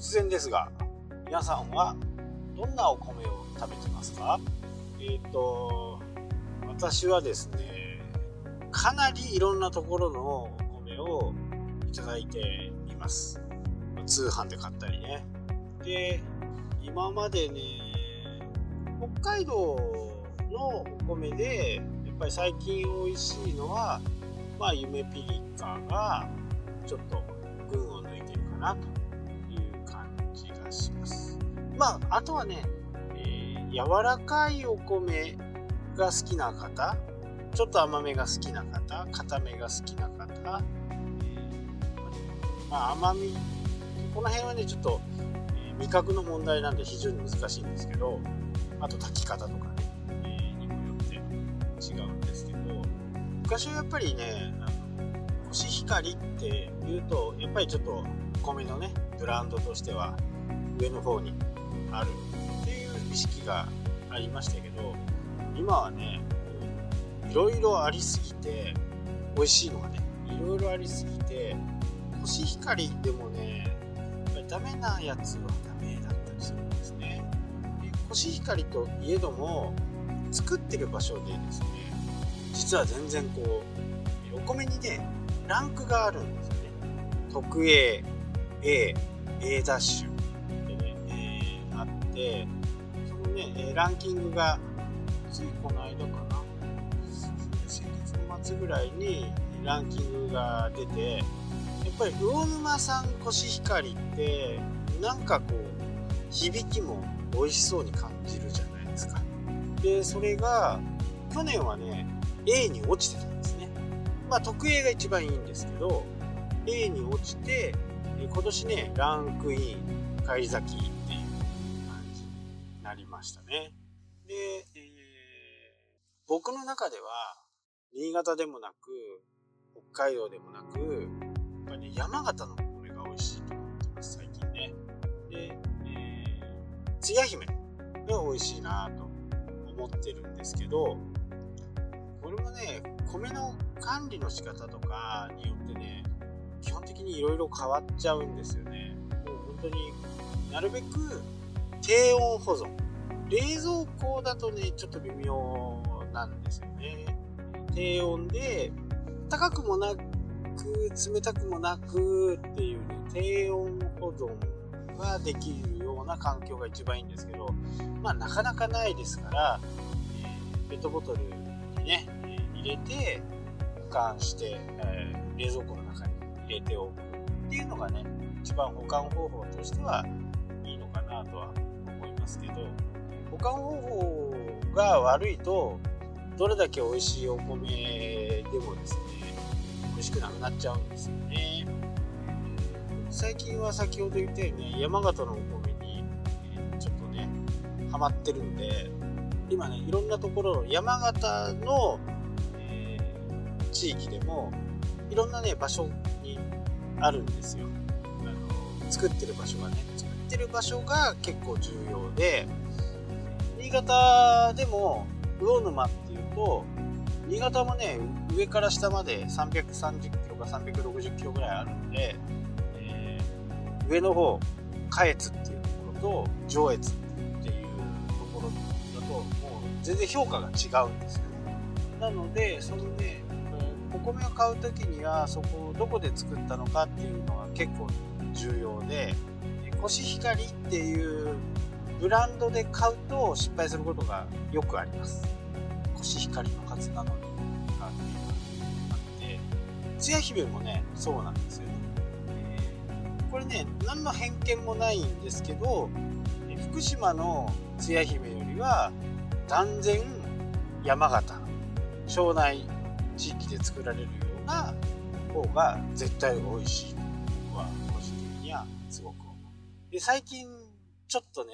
突然ですが皆さんはどんなお米を食べてますか？えっ、ー、と私はですねかなりいろんなところのお米をいただいています。通販で買ったりね。で今までね北海道のお米でやっぱり最近美味しいのはまあ夢ピリカーがちょっと群を抜いてるかなと。まああとはね、えー、柔らかいお米が好きな方ちょっと甘めが好きな方固めが好きな方、え、まあ甘みこの辺はねちょっと、えー、味覚の問題なんで非常に難しいんですけどあと炊き方とかね、えー、にもよって違うんですけど昔はやっぱりねコシヒカリっていうとやっぱりちょっと米のねブランドとしては上の方にあるっていう意識がありましたけど今はねいろいろありすぎて美味しいのがねいろいろありすぎてコシヒカリでもねやっぱりダメなやつはダメだったりするんですねでコシヒカリといえども作ってる場所でですね実は全然こうお米にねランクがあるんですよね。特 A、A、A ダッシュ、えー、あって、そのね、ランキングが、ついこの間かな、先月の末ぐらいにランキングが出て、やっぱり魚沼産コシヒカリって、なんかこう、響きも美味しそうに感じるじゃないですか。で、それが、去年はね、A に落ちてたんですねまあ、特 A が一番いいんですけど、A に落ちて、今年ね、ランクイン、返り咲きましたね。で、えー、僕の中では、新潟でもなく、北海道でもなく、やっぱりね、山形の米が美味しいと思ってます、最近ね。で、えー、つや姫が美味しいなと思ってるんですけど、これもね、米の管理の仕方とかによってね、基本的にいろいろ変わっちゃうんですよね。もう本当になるべく低温保存。冷蔵庫だとね、ちょっと微妙なんですよね。低温で、高くもなく、冷たくもなくっていうね、低温保存ができるような環境が一番いいんですけど、まあなかなかないですから、えー、ペットボトルにね、入れて保管して、えー、冷蔵庫の中に入れておくっていうのがね一番保管方法としてはいいのかなとは思いますけど管方法が悪いとどれだけ美味しいお米でもですね美味しくなくなっちゃうんですよね。最近は先ほど言ったように、ね、山形のお米にちょっとねハマってるんで今ねいろんなところの山形のえ地域でもいろんなね場所にあるんですよ。あの作ってる場所がね作ってる場所が結構重要で新潟でも魚沼っていうと新潟もね上から下まで330キロか360キロぐらいあるんで、えー、上の方下越っていうところと上越っていうところだともう全然評価が違うんですよ。なのでそのねお米を買う時にはそこをどこで作ったのかっていうのが結構重要でコシヒカリっていうブランドで買うと失敗することがよくあります。コシヒカリのはずなのに。って。いうのがあって。つや姫もねそうなんですよ。ね、えー、これね何の偏見もないんですけど福島のつや姫よりは断然山形庄内地域で作られるような方が絶対美味しいとは個人的にはすごく思う。で、最近ちょっとね、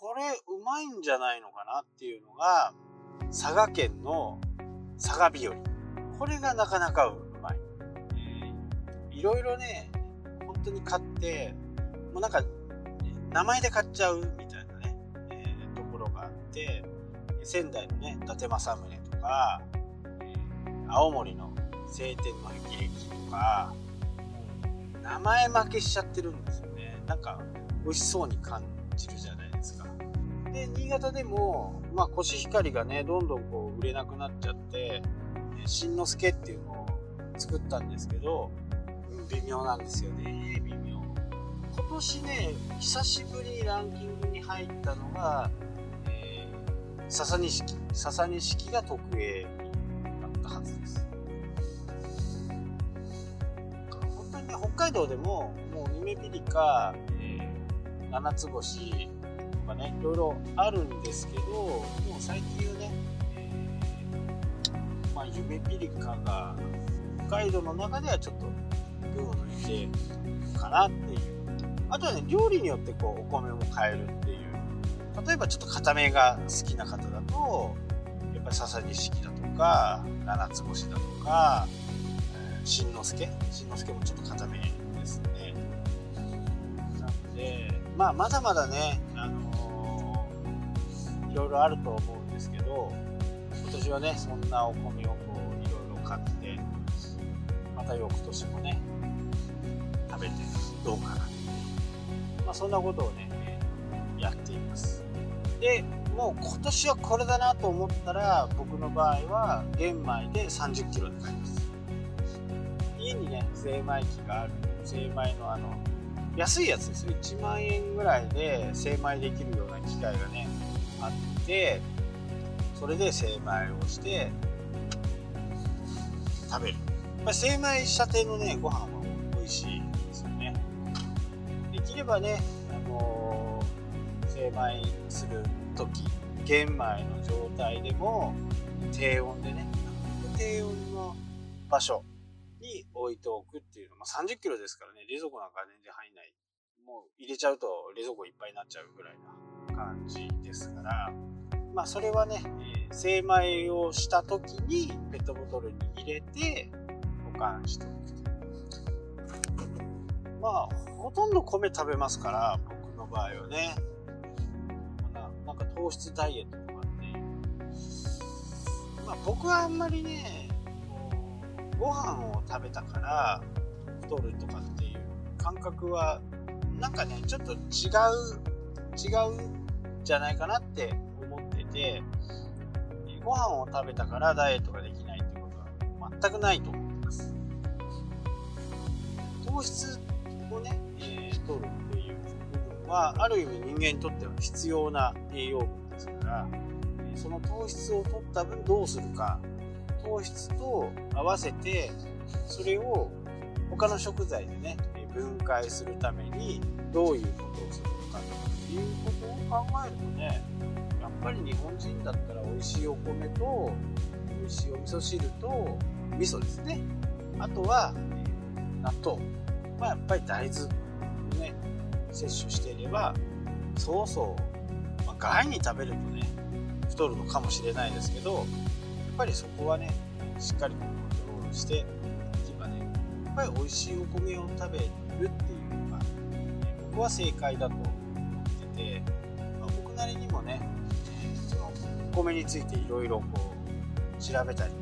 これうまいんじゃないのかなっていうのが、佐賀県の佐賀日和。これがなかなかうまい。えー、いろいろね、本当に買って、もうなんか、名前で買っちゃうみたいなね、えー、ところがあって、仙台のね、伊達政宗とか、えー、青森の晴天の霹靂とか名前負けしちゃってるんですよねなんか美味しそうに感じるじゃないですか。で新潟でも、まあ、コシヒカリがねどんどんこう売れなくなっちゃってしんのすけっていうのを作ったんですけど微妙なんですよね。微妙。今年ね久しぶりにランキングに入ったのが、えー、笹錦笹錦が特 A になったはずです。本当にね北海道でももうゆめぴりか、えー、七つ星かねいろいろあるんですけどでも最近はね、えー、まあ夢ピリカが北海道の中ではちょっと群を抜いてるかなっていう。あとはね料理によってこうお米も変えるっていう。例えばちょっと固めが好きな方だとやっぱり笹錦だとか七つ星だとかしんのすけ。しんのすけもちょっと固めですね。なのでまあまだまだね、ろいろあると思うんですけど今年はねそんなお米をこういろいろ買ってまた翌年もね食べてどうかな、まあ、そんなことをねやっています。でもう今年はこれだなと思ったら僕の場合は玄米で3 0キロで買います。家にね精米機がある。精米のあの安いやつですよ。1万円ぐらいで精米できるような機械がねあってそれで精米をして食べる。まあ、精米したてのねご飯は美味しいですよね。できればね、あのー、精米する時玄米の状態でも低温でね低温の場所に置いておくっていうのまあ、30キロですからね冷蔵庫なんか全然入んない。もう入れちゃうと冷蔵庫いっぱいになっちゃうぐらいな。感じですからまあそれはね、えー、精米をした時にペットボトルに入れて保管しておくとまあほとんど米食べますから僕の場合はね。ななんか糖質ダイエットとかっていう。まあ僕はあんまりねご飯を食べたから太るとかっていう感覚はなんかねちょっと違う違うじゃないかなって思っててご飯を食べたからダイエットができないってことは全くないと思う糖質をね、えー、取るっていう部分は、ある意味人間にとっては必要な栄養分ですから、その糖質を取った分どうするか、糖質と合わせて、それを他の食材でね、分解するためにどういうことをするか。いうことを考えるとね、やっぱり日本人だったら美味しいお米と、美味しいお味噌汁と、味噌ですね。あとは、納豆。まあ、やっぱり大豆をね、摂取していれば、そうそう、まあ、外に食べるとね、太るのかもしれないですけど、やっぱりそこはね、しっかりとコントロールしていけばね、やっぱり美味しいお米を食べるっていうのが、僕は正解だと思ってて、まあ、僕なりにもね、そのお米についていろいろこう調べたり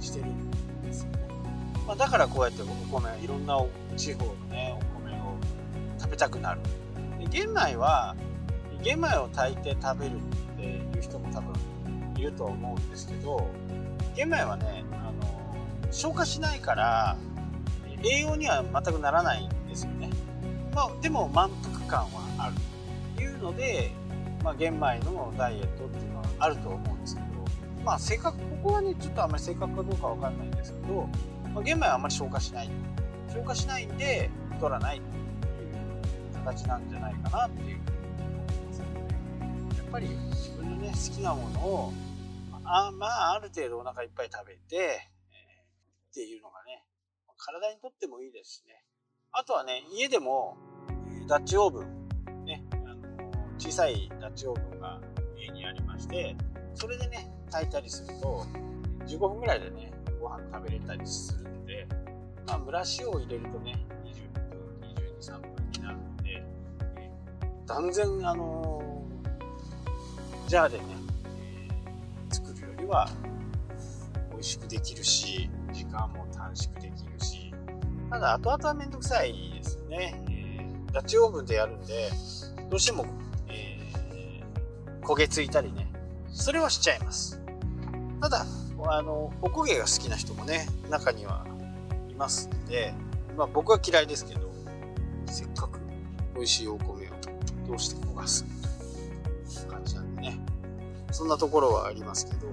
してるんですよね。まあ、だからこうやってお米いろんな地方のねお米を食べたくなる。で玄米は玄米を炊いて食べるっていう人も多分いると思うんですけど玄米はねあの消化しないから栄養には全くならないんですよね、まあ、でも満腹感はある。ので、まあ、玄米のダイエットっていうのはあると思うんですけどまあ正確ここはねちょっとあんまり正確かどうかわかんないんですけど、まあ、玄米はあんまり消化しない。消化しないんで太らないっていう形なんじゃないかなっていうふうに思います。ので、やっぱり自分のね好きなものをあまあある程度お腹いっぱい食べて、えー、っていうのがね体にとってもいいですしね。あとはね家でもダッチオーブン。小さいダッチオーブンが家にありましてそれでね炊いたりすると15分ぐらいでねご飯食べれたりするのでまあ、蒸らしを入れるとね、20分、22、3分になるので、えー、断然、あのー、ジャーでね、えー、作るよりは美味しくできるし、時間も短縮できるしただ後々はめんどくさいですね、えー、ダッチオーブンでやるんでどうしても、焦げついたりね。それはしちゃいます。ただあのおこげが好きな人もね中にはいますんで、まあ、僕は嫌いですけどせっかく美味しいお米をどうして焦がすという感じなんでね。そんなところはありますけど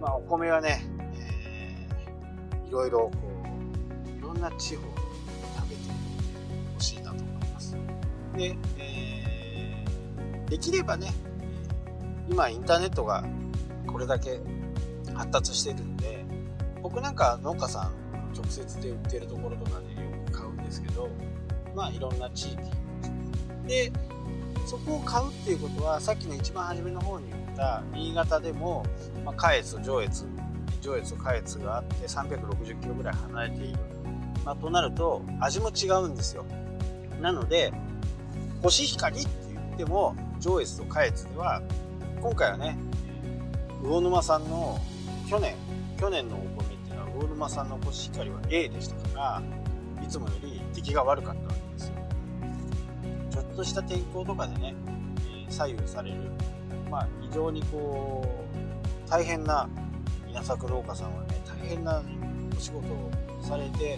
まあお米はね、えー、いろいろこういろんな地方で食べてほしいなと思います。で、えー、できればね今インターネットがこれだけ発達してるんで僕なんか農家さん直接で売ってるところとかでよく買うんですけどまあいろんな地域でそこを買うっていうことはさっきの一番初めの方に言った新潟でも、まあ、下越上越上越と下越があって360キロぐらい離れている、まあ、となると味も違うんですよ。なのでコシヒカリって言っても上越と下越では今回はね魚沼産の去年去年のお米っていうのは魚沼産のコシヒカリは A でしたからいつもより出来が悪かったわけですよ。ちょっとした天候とかでね、え、左右される。まあ非常にこう大変な稲作農家さんはね大変なお仕事をされて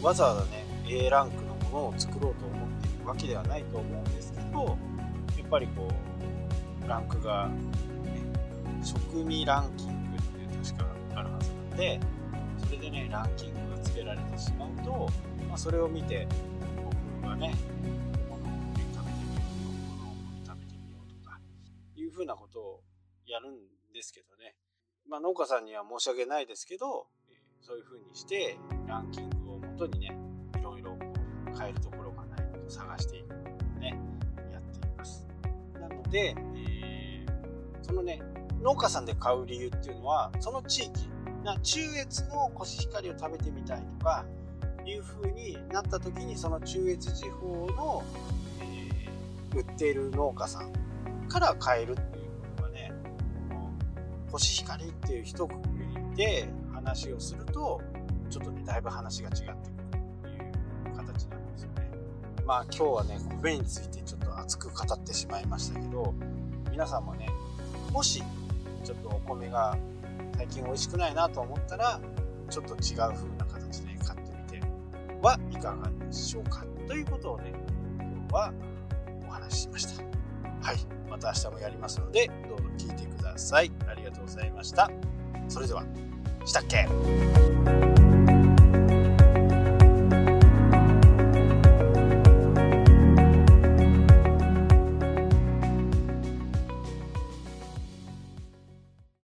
わざわざね A ランクのものを作ろうと思っているわけではないと思うんですけどっぱりこうランクがね食味ランキングって確かあるはずなんでそれでねランキングがつけられてしまうと、まあ、それを見て僕がねこの食べてみようこの食べてみようとかいうふうなことをやるんですけどね。まあ、農家さんには申し訳ないですけどそういうふうにしてランキングをもとにねいろいろ変えるところがないかと探していく。で、えー、そのね農家さんで買う理由っていうのはその地域な中越のコシヒカリを食べてみたいとかいう風になった時にその中越地方の、えー、売っている農家さんから買えるっていうことがねコシヒカリっていう一括りで話をするとちょっとねだいぶ話が違ってくるまあ今日はね米についてちょっと熱く語ってしまいましたけど皆さんもねもしちょっとお米が最近美味しくないなと思ったらちょっと違う風な形で買ってみてはいかがでしょうか。ということをね今日はお話ししました。はい。また明日もやりますのでどうぞ聞いてください。ありがとうございました。それではしたっけ？